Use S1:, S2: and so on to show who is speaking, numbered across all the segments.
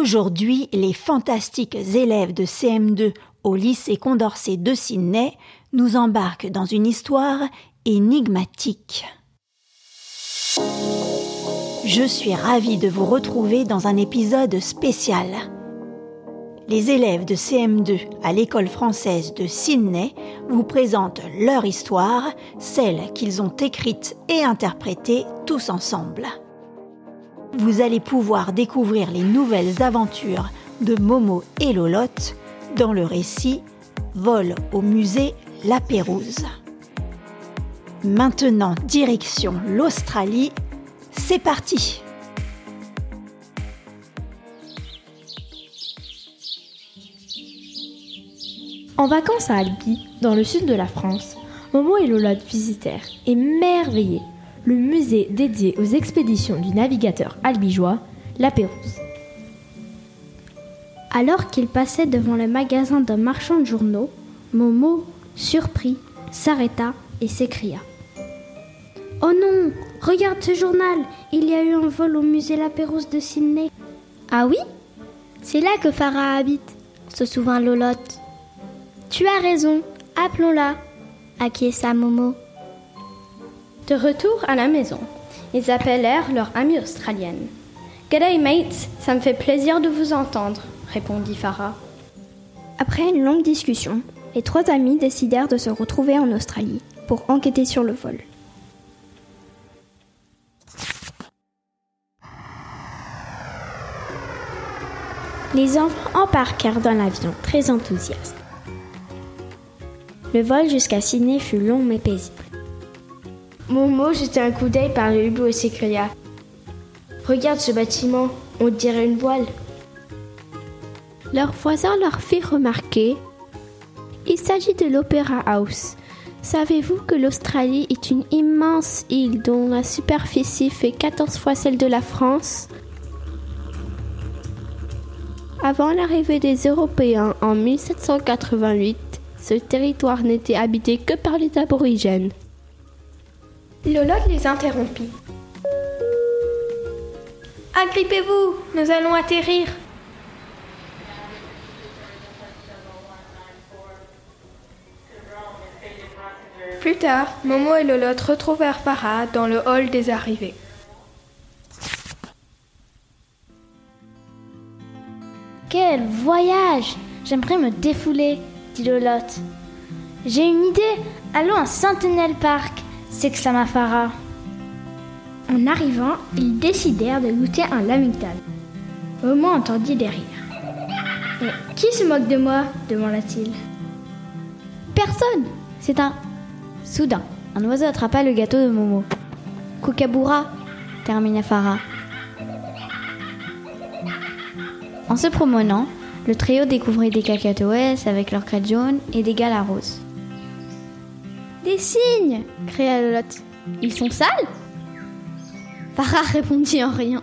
S1: Aujourd'hui, les fantastiques élèves de CM2 au lycée Condorcet de Sydney nous embarquent dans une histoire énigmatique. Je suis ravie de vous retrouver dans un épisode spécial. Les élèves de CM2 à l'école française de Sydney vous présentent leur histoire, celle qu'ils ont écrite et interprétée tous ensemble. Vous allez pouvoir découvrir les nouvelles aventures de Momo et Lolotte dans le récit Vol au musée La Pérouse. Maintenant, direction l'Australie. C'est parti
S2: En vacances à Albi, dans le sud de la France, Momo et Lolotte visitèrent, émerveillés, le musée dédié aux expéditions du navigateur albigeois, La Pérouse.
S3: Alors qu'il passait devant le magasin d'un marchand de journaux, Momo, surpris, s'arrêta et s'écria Oh non Regarde ce journal Il y a eu un vol au musée La Pérouse de Sydney.
S4: Ah oui? C'est là que Farah habite, se souvint Lolotte. Tu as raison, appelons-la, acquiesça Momo.
S2: De retour à la maison, ils appelèrent leur amie australienne. G'day mates, ça me fait plaisir de vous entendre, répondit Farah.
S3: Après une longue discussion, les trois amis décidèrent de se retrouver en Australie pour enquêter sur le vol. Les enfants embarquèrent dans l'avion très enthousiastes. Le vol jusqu'à Sydney fut long mais paisible.
S5: Momo jetait un coup d'œil par le hublot et s'écria Regarde ce bâtiment, on dirait une voile.
S6: Leurs voisins leur firent remarquer Il s'agit de l'Opéra House. Savez-vous que l'Australie est une immense île dont la superficie fait 14 fois celle de la France? Avant l'arrivée des Européens en 1788, ce territoire n'était habité que par les aborigènes.
S5: Lolotte les interrompit. Agrippez-vous, nous allons atterrir. Plus tard, Momo et Lolotte retrouvèrent Farah dans le hall des arrivées.
S4: Quel voyage J'aimerais me défouler, dit Lolotte. J'ai une idée, allons à Sentinel Park, s'exclama Farah.
S3: En arrivant, ils décidèrent de goûter un lamington. Momo entendit des rires. Mais qui se moque de moi? demanda-t-il.
S6: Personne C'est un. Soudain, un oiseau attrapa le gâteau de Momo. Kookaburra termina Farah. En se promenant, le trio découvrit des cacatoès avec leurs crêtes jaunes et des galas roses.
S3: Des cygnes cria Lolotte.
S6: Ils sont sales? Farah répondit en riant.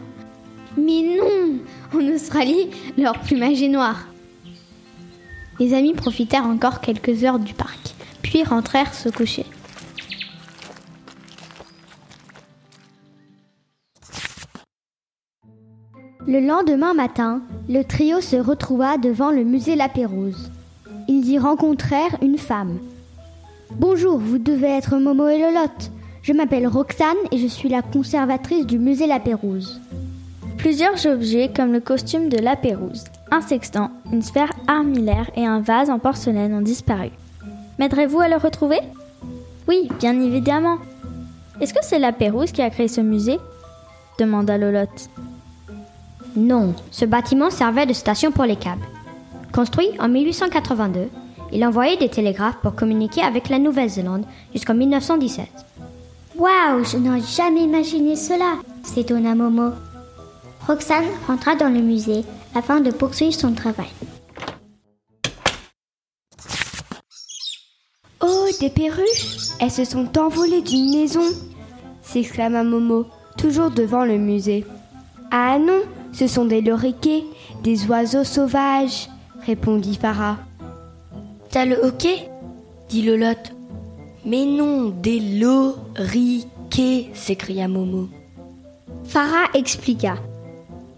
S6: Mais non En Australie, leur plumage est noir. Les amis profitèrent encore quelques heures du parc, puis rentrèrent se coucher.
S3: Le lendemain matin, le trio se retrouva devant le musée La Pérouse. Ils y rencontrèrent une femme. Bonjour, vous devez être Momo et Lolotte. Je m'appelle Roxane et je suis la conservatrice du musée La Pérouse.
S2: Plusieurs objets comme le costume de La Pérouse, un sextant, une sphère armillaire et un vase en porcelaine ont disparu. M'aiderez-vous à le retrouver? Oui, bien évidemment. Est-ce que c'est La Pérouse qui a créé ce musée? demanda Lolotte.
S3: Non, ce bâtiment servait de station pour les câbles. Construit en 1882, il envoyait des télégraphes pour communiquer avec la Nouvelle-Zélande jusqu'en 1917.
S4: Waouh, je n'aurais jamais imaginé cela, s'étonna Momo. Roxane rentra dans le musée afin de poursuivre son travail.
S6: Oh, des perruches Elles se sont envolées d'une maison s'exclama Momo, toujours devant le musée. Ah non, ce sont des loriquets, des oiseaux sauvages, répondit Farah.
S5: T'as le hockey? dit Lolotte. Mais non, des loriquets s'écria Momo.
S3: Farah expliqua.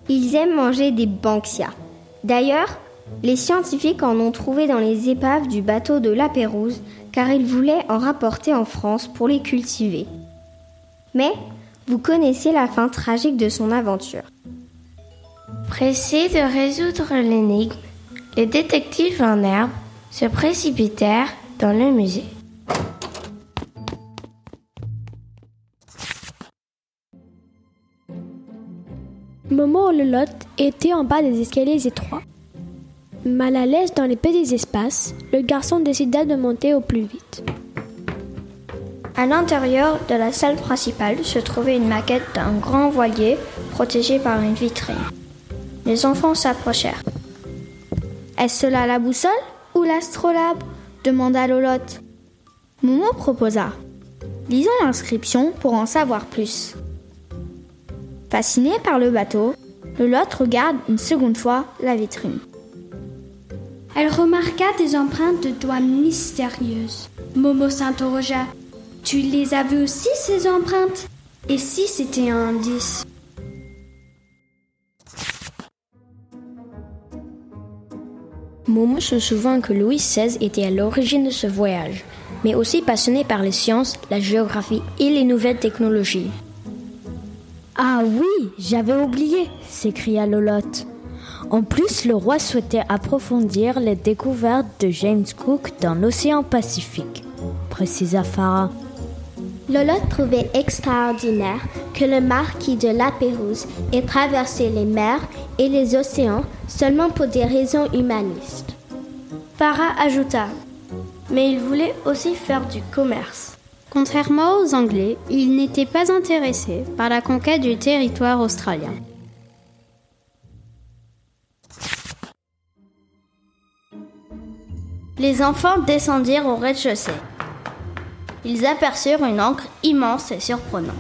S6: Ils aiment manger des banksias. D'ailleurs, les scientifiques en ont trouvé dans les épaves du bateau de La Pérouse car ils voulaient en rapporter en France pour les cultiver. Mais vous connaissez la fin tragique de son aventure.
S5: Pressés de résoudre l'énigme, les détectives en herbe se précipitèrent dans le musée.
S7: Momo Lelotte était en bas des escaliers étroits. Mal à l'aise dans les petits espaces, le garçon décida de monter au plus vite.
S2: À l'intérieur de la salle principale se trouvait une maquette d'un grand voilier protégé par une vitrine. Les enfants s'approchèrent.
S6: Est-ce cela la boussole? Ou l'astrolabe demanda Lolotte. Momo proposa. Lisons l'inscription pour en savoir plus. Fasciné par le bateau, Lolotte regarde une seconde fois la vitrine.
S4: Elle remarqua des empreintes de doigts mystérieuses. Momo s'interrogea. Tu les as vues aussi, ces empreintes? Et si c'était un indice?
S8: Momo se souvint que Louis XVI était à l'origine de ce voyage, mais aussi passionné par les sciences, la géographie et les nouvelles technologies.
S9: Ah oui, j'avais oublié, s'écria Lolotte. En plus, le roi souhaitait approfondir les découvertes de James Cook dans l'océan Pacifique, précisa Farah.
S3: Lolotte trouvait extraordinaire que le marquis de La Pérouse ait traversé les mers et les océans seulement pour des raisons humanistes.
S5: Farah ajouta Mais il voulait aussi faire du commerce.
S6: Contrairement aux Anglais, il n'était pas intéressé par la conquête du territoire australien. Les enfants descendirent au rez-de-chaussée. Ils aperçurent une encre immense et surprenante.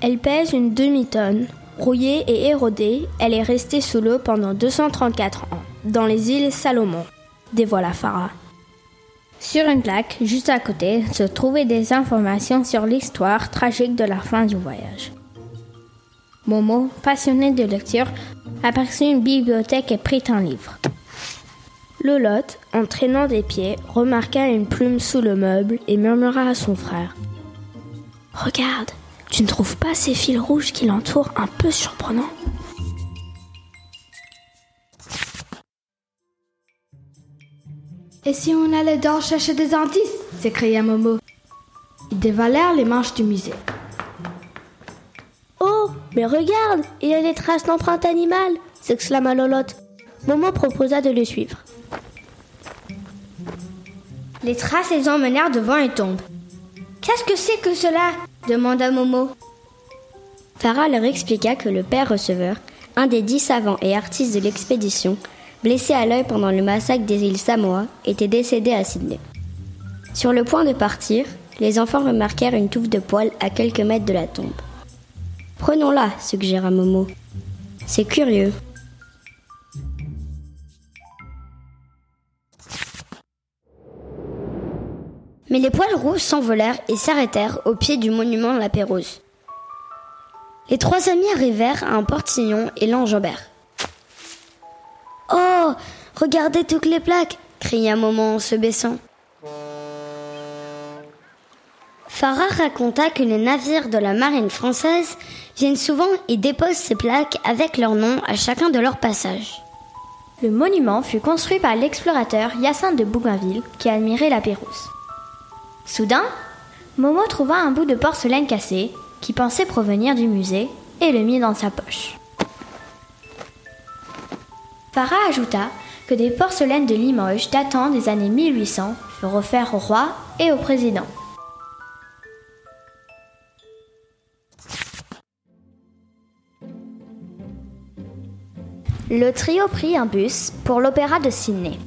S8: Elle pèse une demi-tonne. Rouillée et érodée, elle est restée sous l'eau pendant 234 ans, dans les îles Salomon, dévoila Farah. Sur une plaque, juste à côté, se trouvaient des informations sur l'histoire tragique de la fin du voyage. Momo, passionné de lecture, aperçut une bibliothèque et prit un livre. Lolotte, en traînant des pieds, remarqua une plume sous le meuble et murmura à son frère. Regarde, tu ne trouves pas ces fils rouges qui l'entourent un peu surprenants?
S5: Et si on allait dehors chercher des indices s'écria Momo. Ils dévalèrent les marches du musée.
S8: Oh, mais regarde, il y a des traces d'empreintes animales s'exclama Lolotte. Momo proposa de le suivre.
S6: Les traces les emmenèrent devant une tombe. Qu'est-ce que c'est que cela? demanda Momo.
S8: Farah leur expliqua que le père receveur, un des dix savants et artistes de l'expédition, blessé à l'œil pendant le massacre des îles Samoa, était décédé à Sydney. Sur le point de partir, les enfants remarquèrent une touffe de poils à quelques mètres de la tombe. Prenons-la, suggéra Momo. C'est curieux. Mais les poils rouges s'envolèrent et s'arrêtèrent au pied du monument La Pérouse. Les trois amis arrivèrent à un portillon et l'enjambèrent. Oh Regardez toutes les plaques cria Momo en se baissant. Farah raconta que les navires de la marine française viennent souvent et déposent ces plaques avec leur nom à chacun de leurs passages.
S2: Le monument fut construit par l'explorateur Hyacinthe de Bougainville qui admirait la Pérouse. Soudain, Momo trouva un bout de porcelaine cassé qui pensait provenir du musée et le mit dans sa poche. Farah ajouta que des porcelaines de Limoges datant des années 1800 furent offerts au roi et au président. Le trio prit un bus pour l'opéra de Sydney.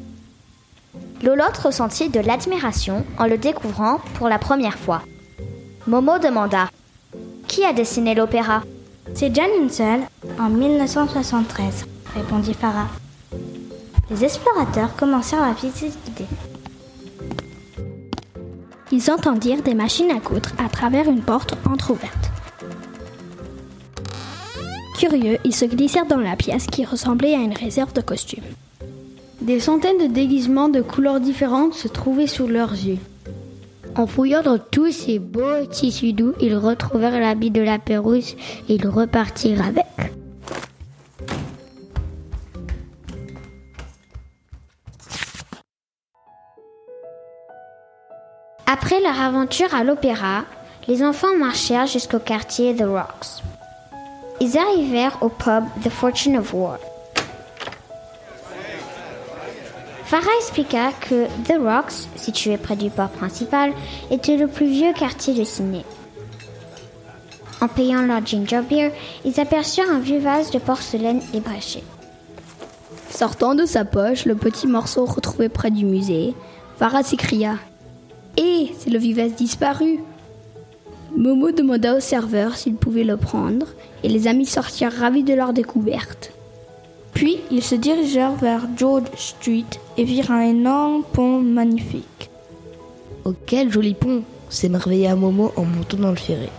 S2: Lolotte ressentit de l'admiration en le découvrant pour la première fois. Momo demanda Qui a dessiné l'opéra?
S3: C'est John Hunsell en 1973, répondit Farah. Les explorateurs commencèrent à visiter. Ils entendirent des machines à coudre à travers une porte entr'ouverte.
S7: Curieux, ils se glissèrent dans la pièce qui ressemblait à une réserve de costumes.
S6: Des centaines de déguisements de couleurs différentes se trouvaient sous leurs yeux.
S3: En fouillant dans tous ces beaux tissus doux, ils retrouvèrent l'habit de la Pérouse et ils repartirent avec. Après leur aventure à l'opéra, les enfants marchèrent jusqu'au quartier The Rocks. Ils arrivèrent au pub The Fortune of War. Farah expliqua que The Rocks, situé près du port principal, était le plus vieux quartier de Sydney. En payant leur ginger beer, ils aperçurent un vieux vase de porcelaine ébréché.
S8: Sortant de sa poche le petit morceau retrouvé près du musée, Farah s'écria Hé, c'est le vieux vase disparu Momo demanda au serveur s'il pouvait le prendre, et les amis sortirent ravis de leur découverte. Puis ils se dirigèrent vers George Street et virent un énorme pont magnifique.
S10: Oh, quel joli pont s'émerveilla Momo en montant dans le ferry.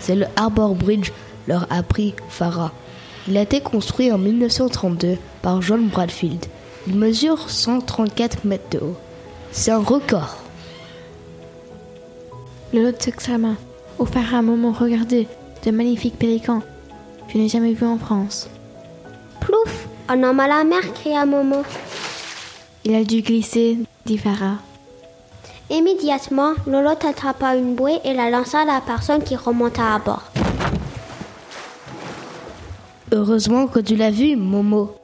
S10: C'est le Harbour Bridge, leur apprit Farah. Il a été construit en 1932 par John Bradfield. Il mesure 134 mètres de haut. C'est un record.
S11: Le lot s'exclama. Oh Farah, Momo, regardez, de magnifiques pélicans. Je n'ai jamais vu en France.
S3: Un homme à la mer cria Momo.
S11: Il a dû glisser, dit Farah.
S3: Immédiatement, Lolotte attrapa une bouée et la lança à la personne qui remonta à bord.
S10: Heureusement que tu l'as vu, Momo.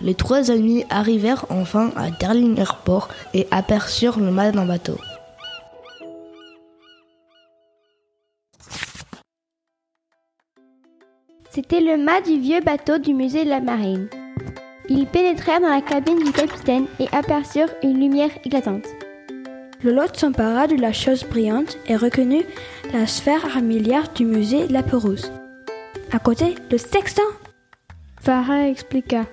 S10: Les trois amis arrivèrent enfin à Darling Airport et aperçurent le mât d'un bateau.
S12: C'était le mât du vieux bateau du musée de la marine. Ils pénétrèrent dans la cabine du capitaine et aperçurent une lumière éclatante.
S7: Le lot s'empara de la chose brillante et reconnut la sphère armilière du musée de la Pérouse. À côté, le sextant
S13: Farah expliqua.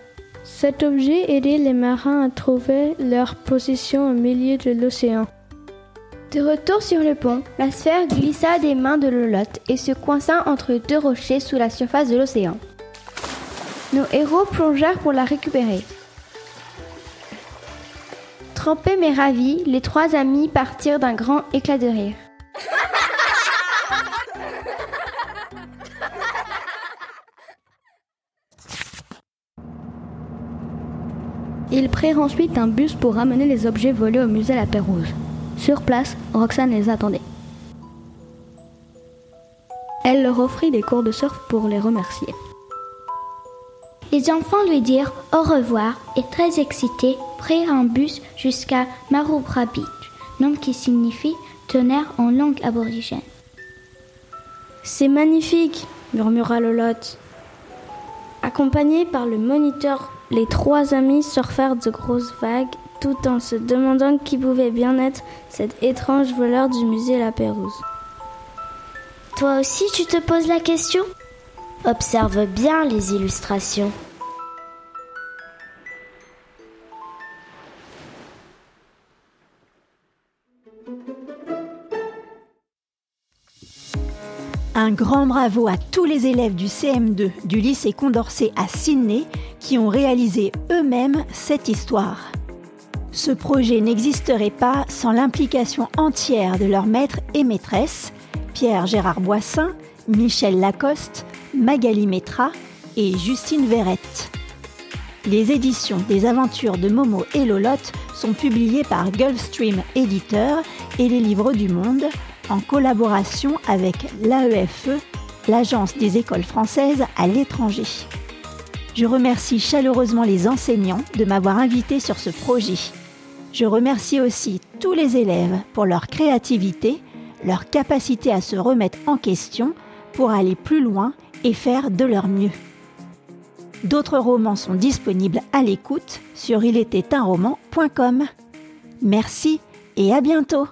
S13: Cet objet aidait les marins à trouver leur position au milieu de l'océan.
S12: De retour sur le pont, la sphère glissa des mains de Lolotte et se coinça entre deux rochers sous la surface de l'océan. Nos héros plongèrent pour la récupérer. Trempés mais ravis, les trois amis partirent d'un grand éclat de rire.
S2: Ils prirent ensuite un bus pour ramener les objets volés au musée La Pérouse. Sur place, Roxane les attendait. Elle leur offrit des cours de surf pour les remercier.
S3: Les enfants lui dirent au revoir et très excités prirent un bus jusqu'à Maroubra Beach, nom qui signifie tonnerre en langue aborigène.
S8: C'est magnifique, murmura Lolotte. Accompagnés par le moniteur, les trois amis surfèrent de grosses vagues tout en se demandant qui pouvait bien être cet étrange voleur du musée La Pérouse.
S3: Toi aussi tu te poses la question? Observe bien les illustrations.
S1: Un grand bravo à tous les élèves du CM2 du lycée Condorcet à Sydney qui ont réalisé eux-mêmes cette histoire. Ce projet n'existerait pas sans l'implication entière de leurs maîtres et maîtresses, Pierre Gérard Boissin, Michel Lacoste, Magali Métra et Justine Verrette. Les éditions des aventures de Momo et Lolotte sont publiées par Gulfstream Éditeur et les Livres du Monde en collaboration avec l'AEFE, l'Agence des écoles françaises à l'étranger. Je remercie chaleureusement les enseignants de m'avoir invité sur ce projet. Je remercie aussi tous les élèves pour leur créativité, leur capacité à se remettre en question pour aller plus loin et faire de leur mieux. D'autres romans sont disponibles à l'écoute sur ilétaitunroman.com. Merci et à bientôt